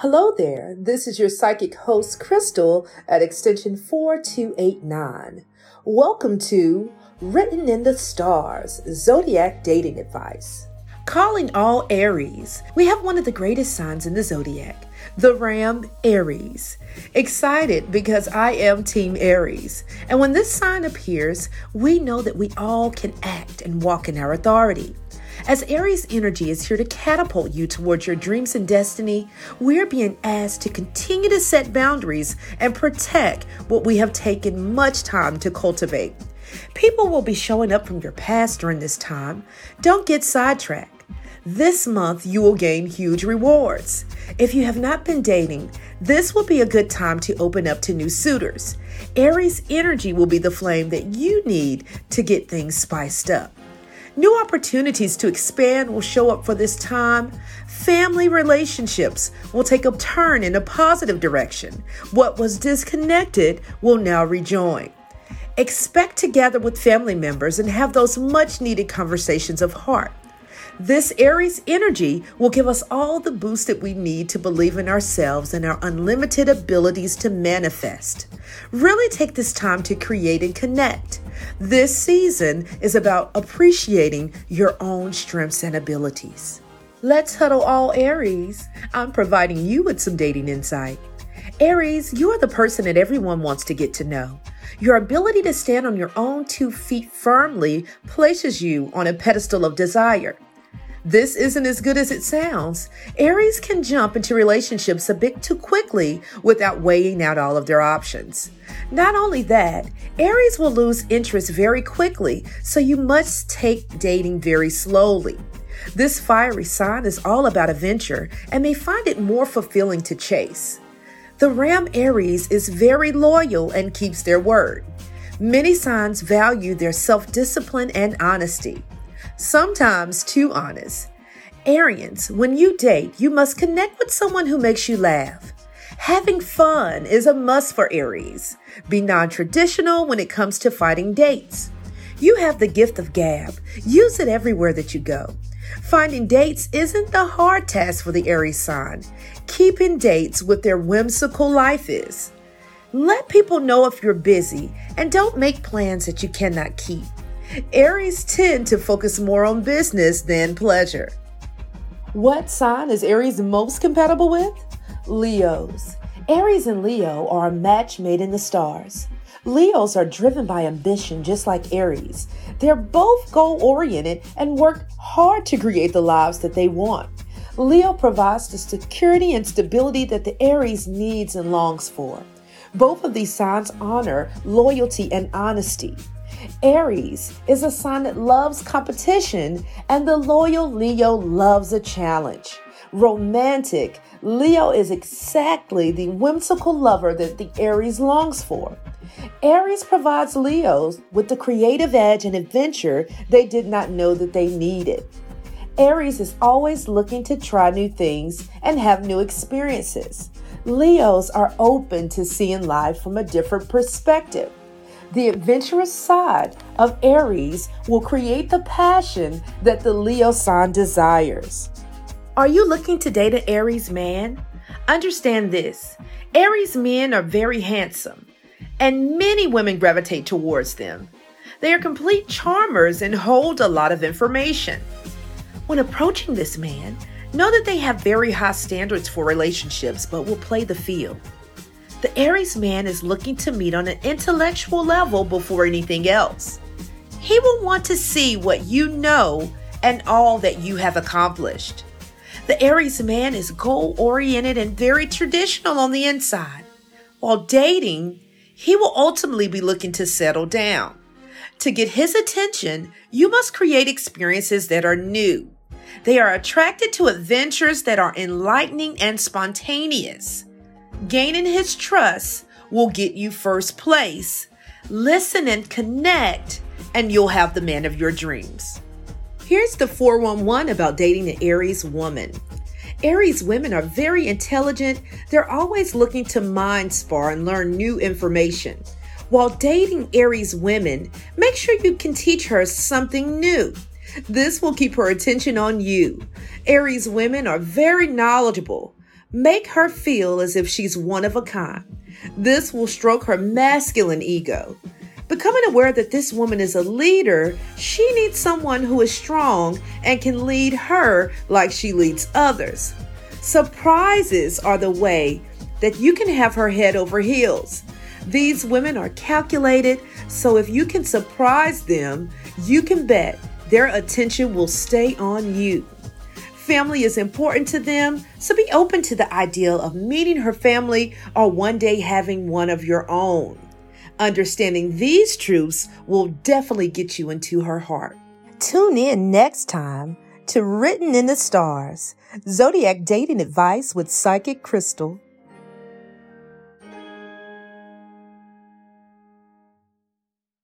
Hello there. This is your psychic host, Crystal, at extension 4289. Welcome to Written in the Stars Zodiac Dating Advice. Calling all Aries, we have one of the greatest signs in the zodiac, the Ram Aries. Excited because I am Team Aries. And when this sign appears, we know that we all can act and walk in our authority. As Aries energy is here to catapult you towards your dreams and destiny, we're being asked to continue to set boundaries and protect what we have taken much time to cultivate. People will be showing up from your past during this time. Don't get sidetracked. This month, you will gain huge rewards. If you have not been dating, this will be a good time to open up to new suitors. Aries energy will be the flame that you need to get things spiced up. New opportunities to expand will show up for this time. Family relationships will take a turn in a positive direction. What was disconnected will now rejoin. Expect to gather with family members and have those much needed conversations of heart. This Aries energy will give us all the boost that we need to believe in ourselves and our unlimited abilities to manifest. Really take this time to create and connect. This season is about appreciating your own strengths and abilities. Let's huddle all Aries. I'm providing you with some dating insight. Aries, you are the person that everyone wants to get to know. Your ability to stand on your own two feet firmly places you on a pedestal of desire. This isn't as good as it sounds. Aries can jump into relationships a bit too quickly without weighing out all of their options. Not only that, Aries will lose interest very quickly, so you must take dating very slowly. This fiery sign is all about adventure and may find it more fulfilling to chase. The Ram Aries is very loyal and keeps their word. Many signs value their self discipline and honesty sometimes too honest. Arians, when you date, you must connect with someone who makes you laugh. Having fun is a must for Aries. Be non traditional when it comes to finding dates. You have the gift of gab. Use it everywhere that you go. Finding dates isn't the hard task for the Aries sign. Keeping dates with their whimsical life is. Let people know if you're busy and don't make plans that you cannot keep. Aries tend to focus more on business than pleasure. What sign is Aries most compatible with? Leos. Aries and Leo are a match made in the stars. Leos are driven by ambition just like Aries. They're both goal oriented and work hard to create the lives that they want. Leo provides the security and stability that the Aries needs and longs for. Both of these signs honor loyalty and honesty. Aries is a sign that loves competition, and the loyal Leo loves a challenge. Romantic, Leo is exactly the whimsical lover that the Aries longs for. Aries provides Leos with the creative edge and adventure they did not know that they needed. Aries is always looking to try new things and have new experiences. Leos are open to seeing life from a different perspective. The adventurous side of Aries will create the passion that the Leo sign desires. Are you looking to date an Aries man? Understand this Aries men are very handsome, and many women gravitate towards them. They are complete charmers and hold a lot of information. When approaching this man, know that they have very high standards for relationships but will play the field. The Aries man is looking to meet on an intellectual level before anything else. He will want to see what you know and all that you have accomplished. The Aries man is goal oriented and very traditional on the inside. While dating, he will ultimately be looking to settle down. To get his attention, you must create experiences that are new. They are attracted to adventures that are enlightening and spontaneous. Gaining his trust will get you first place. Listen and connect, and you'll have the man of your dreams. Here's the 411 about dating an Aries woman. Aries women are very intelligent. They're always looking to mind spar and learn new information. While dating Aries women, make sure you can teach her something new. This will keep her attention on you. Aries women are very knowledgeable Make her feel as if she's one of a kind. This will stroke her masculine ego. Becoming aware that this woman is a leader, she needs someone who is strong and can lead her like she leads others. Surprises are the way that you can have her head over heels. These women are calculated, so if you can surprise them, you can bet their attention will stay on you. Family is important to them, so be open to the idea of meeting her family or one day having one of your own. Understanding these truths will definitely get you into her heart. Tune in next time to Written in the Stars Zodiac Dating Advice with Psychic Crystal.